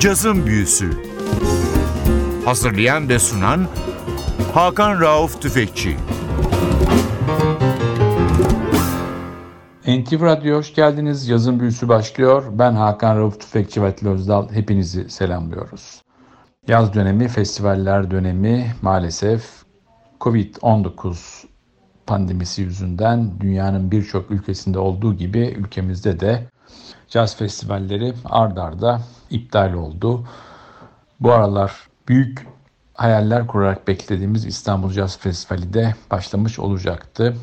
Cazın Büyüsü Hazırlayan ve sunan Hakan Rauf Tüfekçi NTV Radyo hoş geldiniz. Yazın Büyüsü başlıyor. Ben Hakan Rauf Tüfekçi ve Özdal. Hepinizi selamlıyoruz. Yaz dönemi, festivaller dönemi maalesef Covid-19 pandemisi yüzünden dünyanın birçok ülkesinde olduğu gibi ülkemizde de caz festivalleri ard arda iptal oldu. Bu aralar büyük hayaller kurarak beklediğimiz İstanbul Caz Festivali de başlamış olacaktı.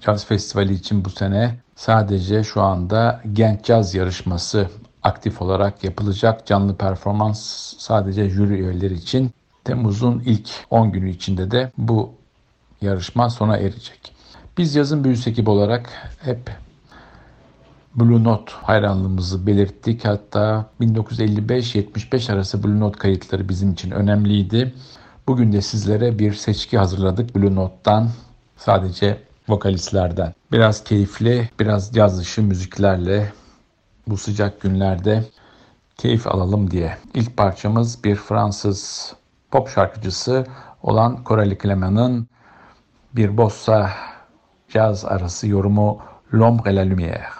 Caz Festivali için bu sene sadece şu anda Genç Caz yarışması aktif olarak yapılacak. Canlı performans sadece jüri üyeleri için. Temmuz'un ilk 10 günü içinde de bu yarışma sona erecek. Biz yazın büyüsü ekip olarak hep Blue Note hayranlığımızı belirttik. Hatta 1955-75 arası Blue Note kayıtları bizim için önemliydi. Bugün de sizlere bir seçki hazırladık Blue Note'dan. Sadece vokalistlerden. Biraz keyifli, biraz caz dışı müziklerle bu sıcak günlerde keyif alalım diye. İlk parçamız bir Fransız pop şarkıcısı olan Coralie Clement'ın bir bossa caz arası yorumu L'ombre et la lumière.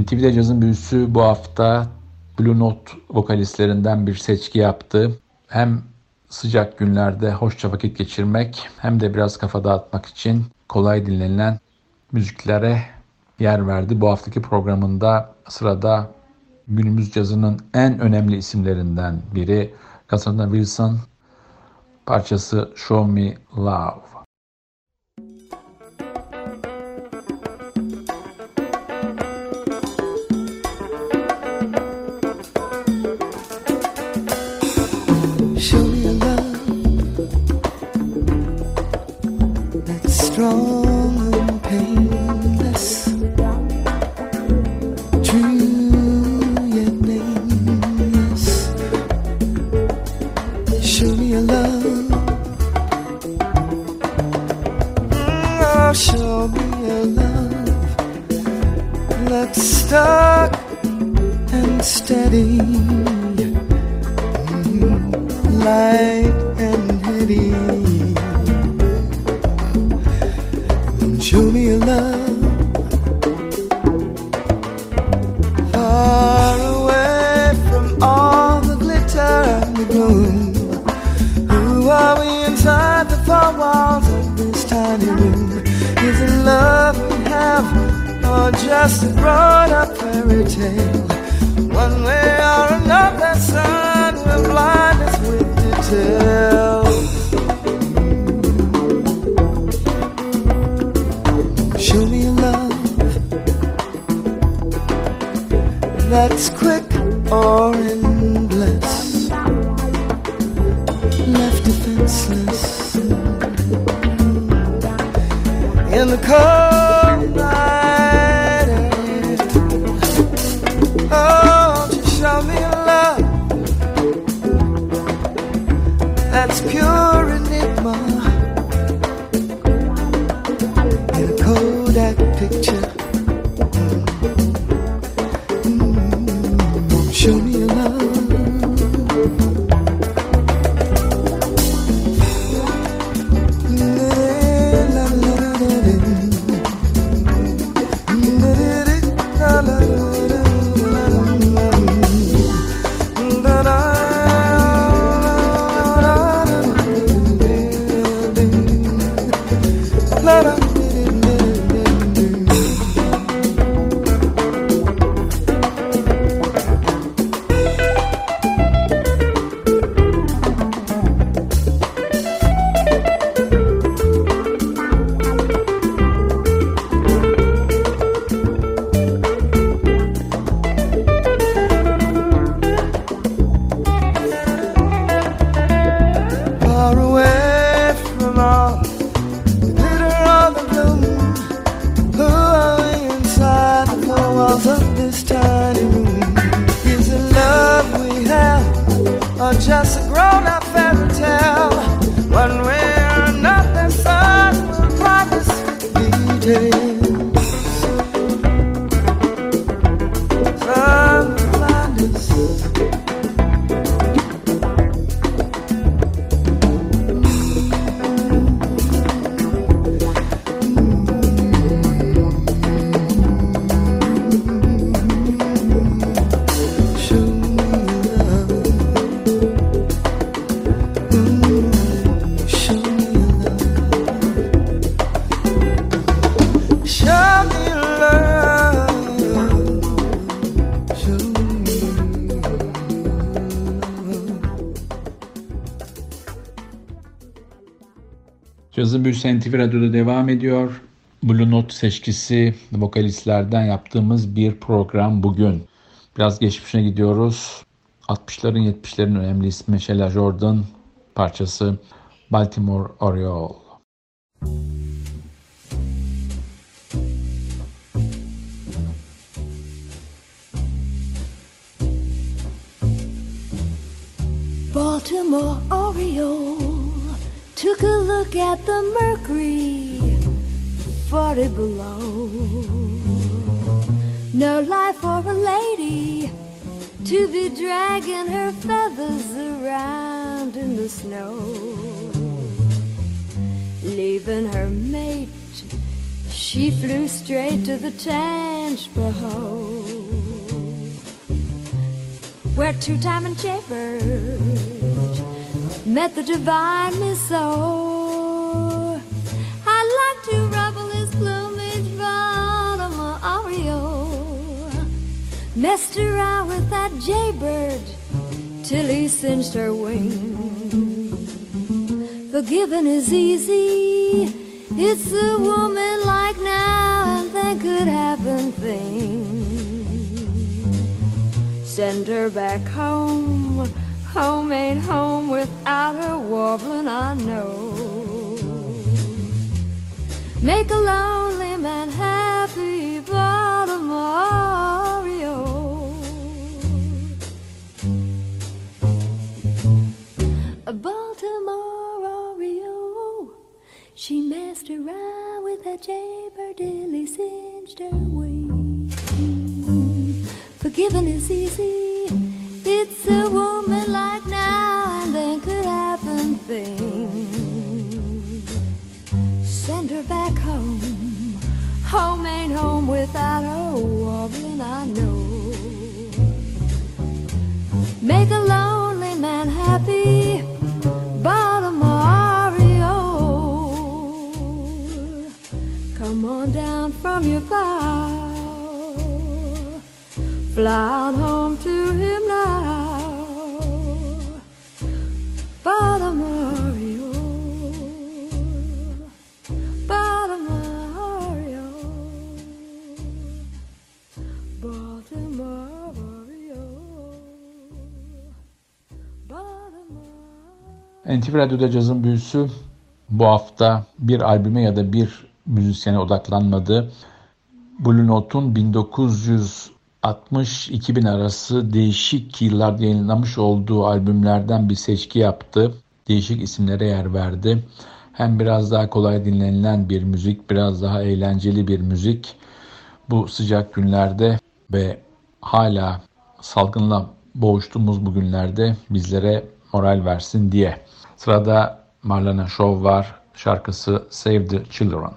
NTV'de cazın büyüsü bu hafta Blue Note vokalistlerinden bir seçki yaptı. Hem sıcak günlerde hoşça vakit geçirmek hem de biraz kafa dağıtmak için kolay dinlenilen müziklere yer verdi. Bu haftaki programında sırada günümüz cazının en önemli isimlerinden biri Cassandra Wilson parçası Show Me Love. stuck and steady, light and heady. Show me a love far away from all the glitter and the gloom. Who are we inside the four walls of this tiny room? Is it love we have? just brought up fairy tales. Cazın Büyüsü NTV Radyo'da devam ediyor. Blue Note seçkisi vokalistlerden yaptığımız bir program bugün. Biraz geçmişine gidiyoruz. 60'ların 70'lerin önemli ismi Sheila Jordan parçası Baltimore Oriole. Baltimore Oriole Took a look at the mercury, 40 below. No life for a lady to be dragging her feathers around in the snow. Leaving her mate, she flew straight to the Tangipahoe. where two-time and Jaybird met the divine Miss O. I'd like to ruffle his plumage bottom Oreo. Messed around with that Jaybird till he singed her wings. Forgiving is easy. It's a woman like now and then could happen things. Send her back home. Home home without her warbling, I know. Make a lonely man happy, Baltimore. A Baltimore Oreo. She messed around with that jaybird till he singed her wings. Forgiving is easy. It's a woman like now things. Send her back home. Home ain't home without her oh, warbling, I know. Make a lonely man happy, Baltimore. Come on down from your bow. Fly on home to him NTV Radyo'da cazın büyüsü bu hafta bir albüme ya da bir müzisyene odaklanmadı. Blue Note'un 1960-2000 arası değişik yıllarda yayınlamış olduğu albümlerden bir seçki yaptı. Değişik isimlere yer verdi. Hem biraz daha kolay dinlenilen bir müzik, biraz daha eğlenceli bir müzik. Bu sıcak günlerde ve hala salgınla boğuştuğumuz bu günlerde bizlere moral versin diye. Sırada Marlena Shaw var. Şarkısı Save the Children.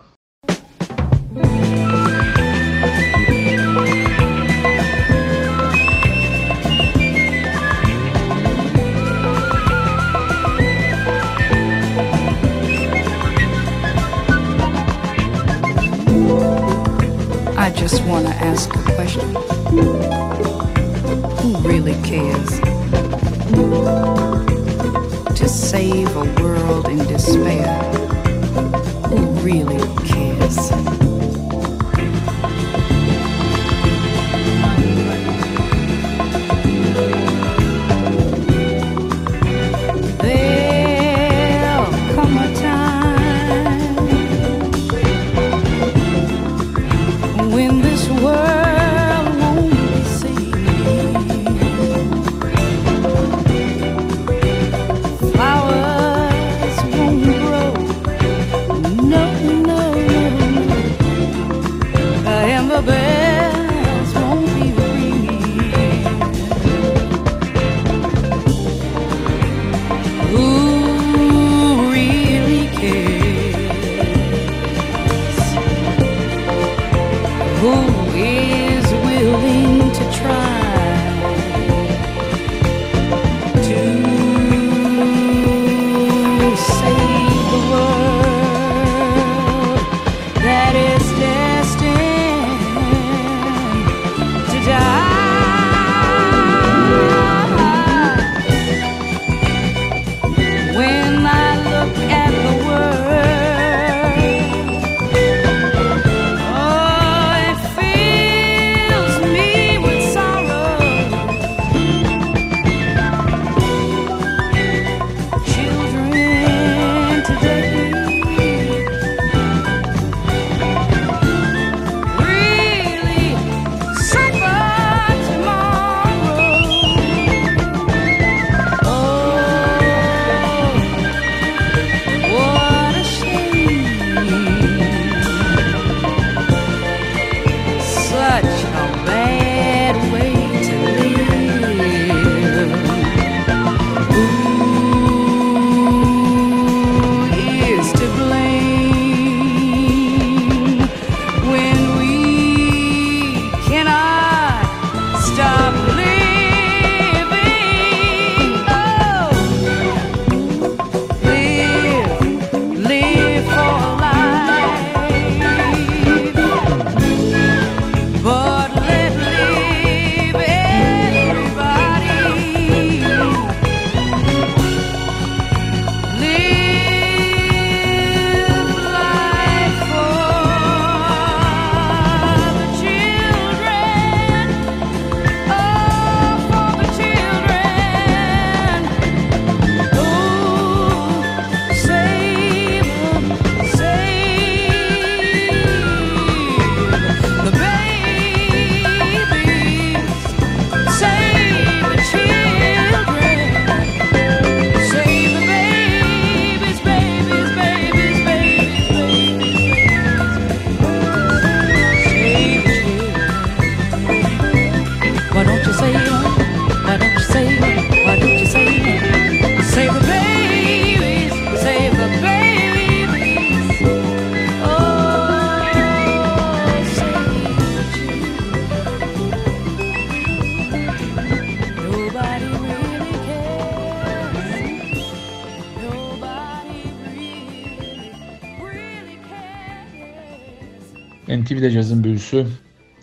NTV'de cazın büyüsü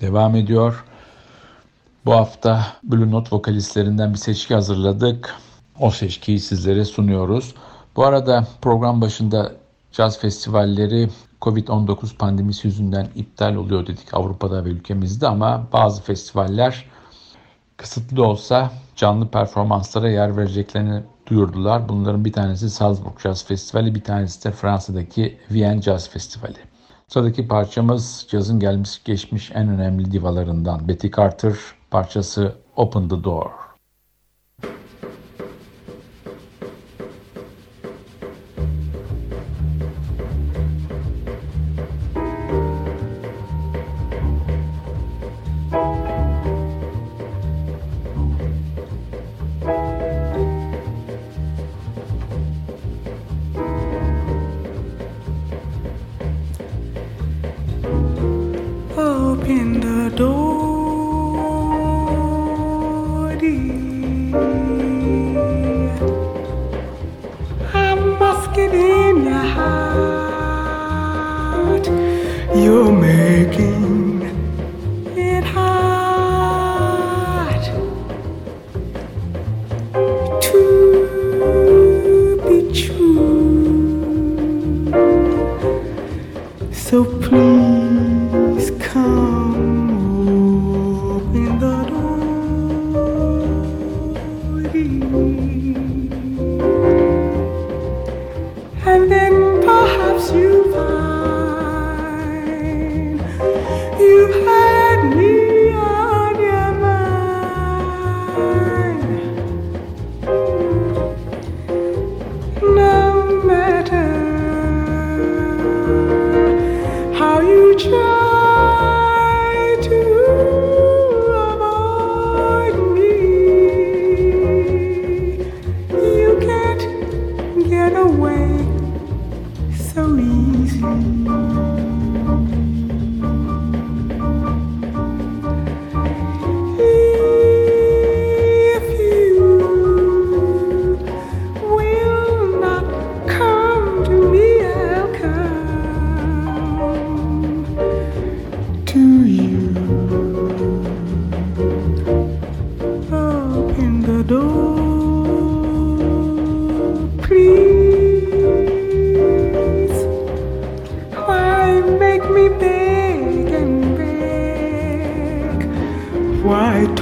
devam ediyor. Bu hafta Blue Note vokalistlerinden bir seçki hazırladık. O seçkiyi sizlere sunuyoruz. Bu arada program başında caz festivalleri Covid-19 pandemisi yüzünden iptal oluyor dedik Avrupa'da ve ülkemizde ama bazı festivaller kısıtlı olsa canlı performanslara yer vereceklerini duyurdular. Bunların bir tanesi Salzburg Jazz Festivali, bir tanesi de Fransa'daki Vienne Jazz Festivali. Sıradaki parçamız cazın gelmiş geçmiş en önemli divalarından Betty Carter parçası Open the Door.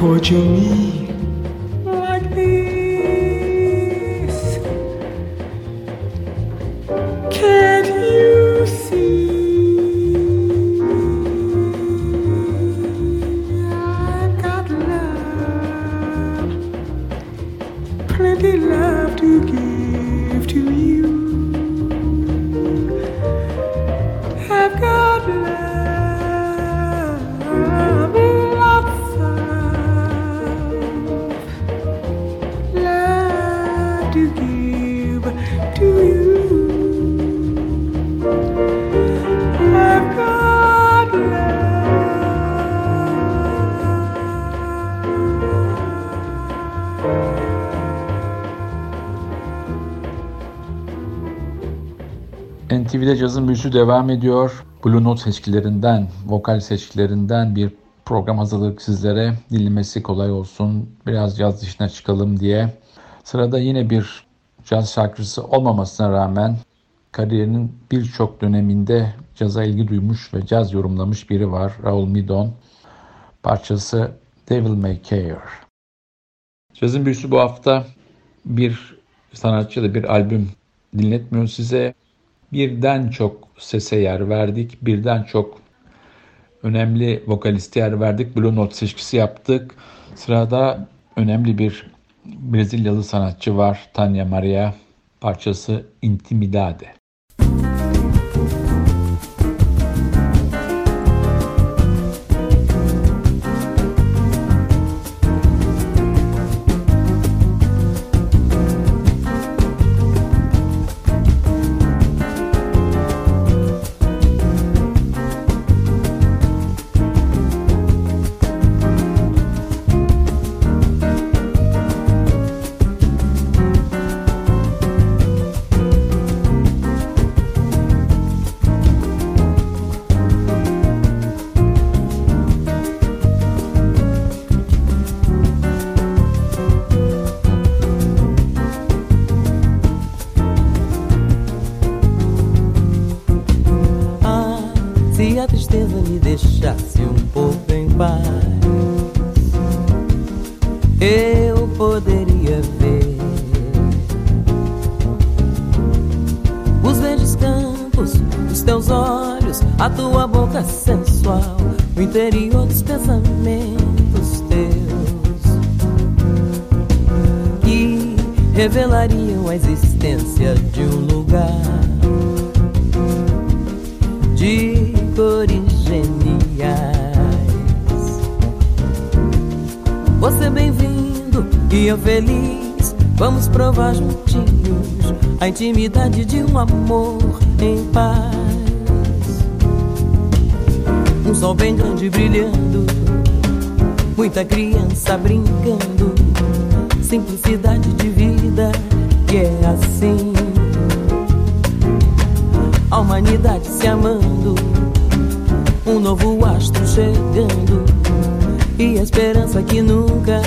what you need. NTV'de cazın büyüsü devam ediyor. Blue Note seçkilerinden, vokal seçkilerinden bir program hazırladık sizlere. Dinlemesi kolay olsun, biraz caz dışına çıkalım diye. Sırada yine bir caz şarkıcısı olmamasına rağmen kariyerinin birçok döneminde caza ilgi duymuş ve caz yorumlamış biri var. Raul Midon. Parçası Devil May Care. Cazın büyüsü bu hafta bir sanatçı da bir albüm dinletmiyor size. Birden çok sese yer verdik. Birden çok önemli vokaliste yer verdik. Blue Note seçkisi yaptık. Sırada önemli bir Brezilyalı sanatçı var. Tanya Maria. Parçası Intimidade. Teus olhos, a tua boca sensual, o interior dos pensamentos teus que revelariam a existência de um lugar de cores geniais. Você bem-vindo e eu feliz. Vamos provar juntinhos a intimidade de um amor em paz. Sol bem grande brilhando, muita criança brincando, simplicidade de vida que é assim. A humanidade se amando, um novo astro chegando. E a esperança que nunca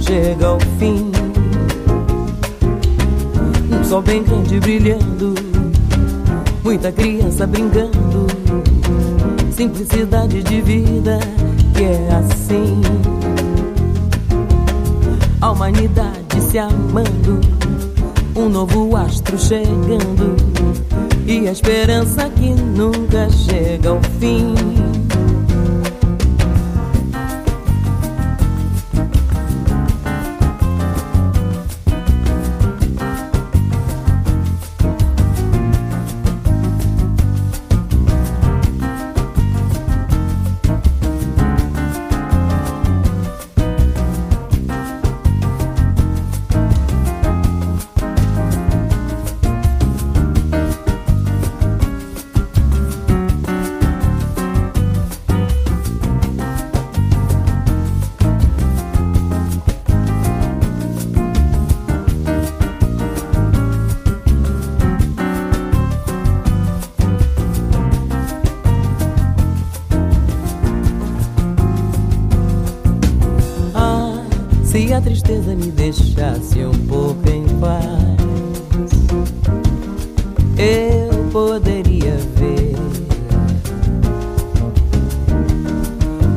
chega ao fim. Um sol bem grande brilhando, muita criança brincando, simplicidade de vida que é assim. A humanidade se amando, um novo astro chegando e a esperança que nunca chega ao fim. Deixasse um pouco em paz, eu poderia ver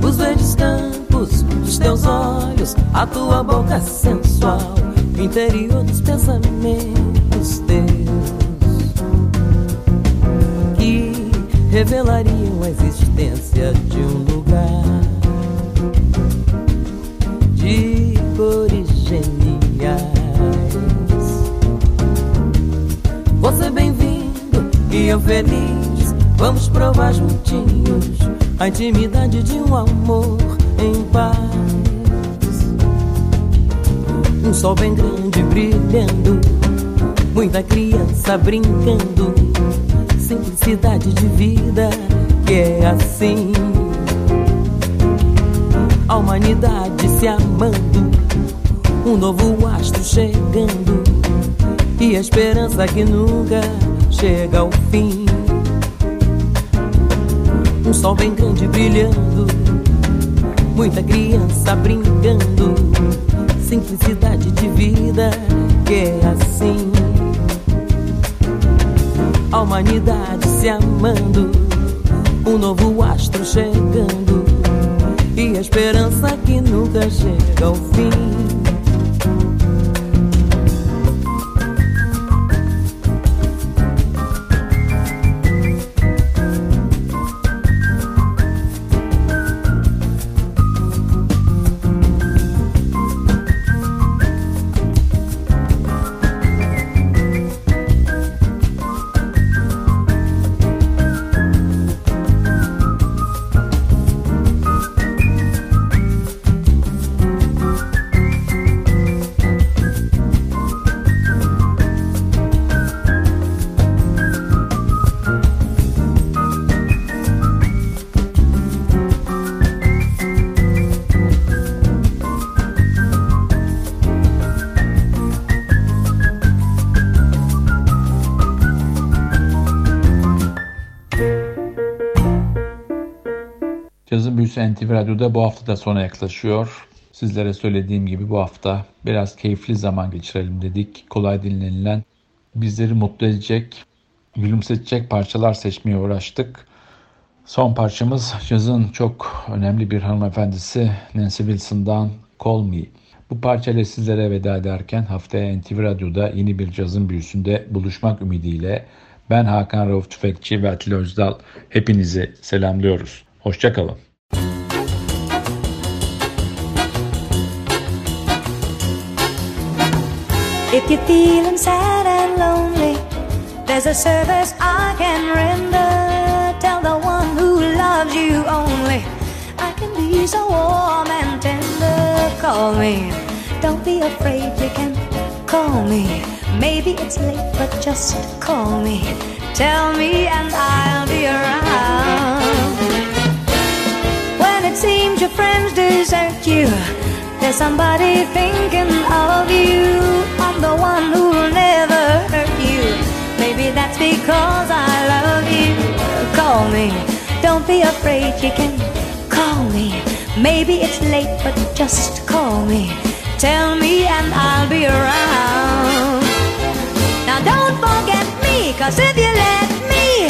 os verdes campos dos teus olhos, a tua Vamos provar juntinhos a intimidade de um amor em paz. Um sol bem grande brilhando, muita criança brincando, simplicidade de vida que é assim. A humanidade se amando um novo astro chegando e a esperança que nunca chega ao fim. Um sol bem grande brilhando, muita criança brincando, simplicidade de vida que é assim. A humanidade se amando, um novo astro chegando e a esperança que nunca chega ao fim. Büyüsü NTV Radyo'da bu hafta da sona yaklaşıyor. Sizlere söylediğim gibi bu hafta biraz keyifli zaman geçirelim dedik. Kolay dinlenilen, bizleri mutlu edecek, gülümsetecek parçalar seçmeye uğraştık. Son parçamız cazın çok önemli bir hanımefendisi Nancy Wilson'dan Call Me. Bu parçayla sizlere veda ederken haftaya NTV Radyo'da yeni bir cazın büyüsünde buluşmak ümidiyle ben Hakan Rauf Tüfekçi ve Atilla Özdal hepinizi selamlıyoruz. Hoşçakalın. You're feeling sad and lonely, there's a service I can render. Tell the one who loves you only, I can be so warm and tender. Call me, don't be afraid, you can call me. Maybe it's late, but just call me. Tell me, and I'll be around. When it seems your friends desert you, there's somebody thinking of you. The one who'll never hurt you. Maybe that's because I love you. Call me, don't be afraid, you can call me. Maybe it's late, but just call me. Tell me, and I'll be around. Now don't forget me, cause if you let me,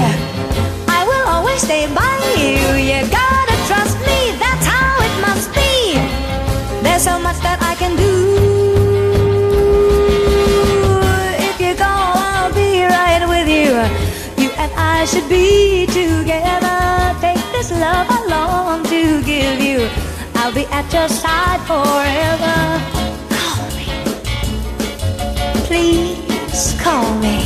I will always stay by you. You gotta trust me, that's how it must be. There's so much love I long to give you. I'll be at your side forever. Call me. Please call me.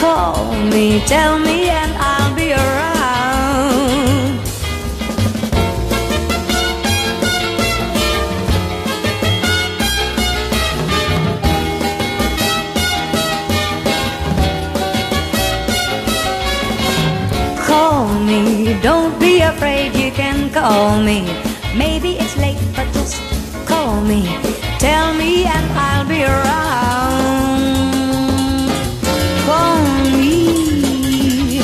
Call me, tell me, and I'll afraid, you can call me. Maybe it's late, but just call me. Tell me, and I'll be around. Call me.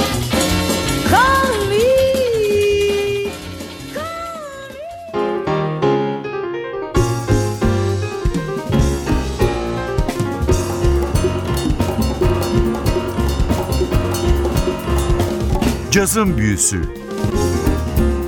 Call me. Call me. Cazın Büyüsü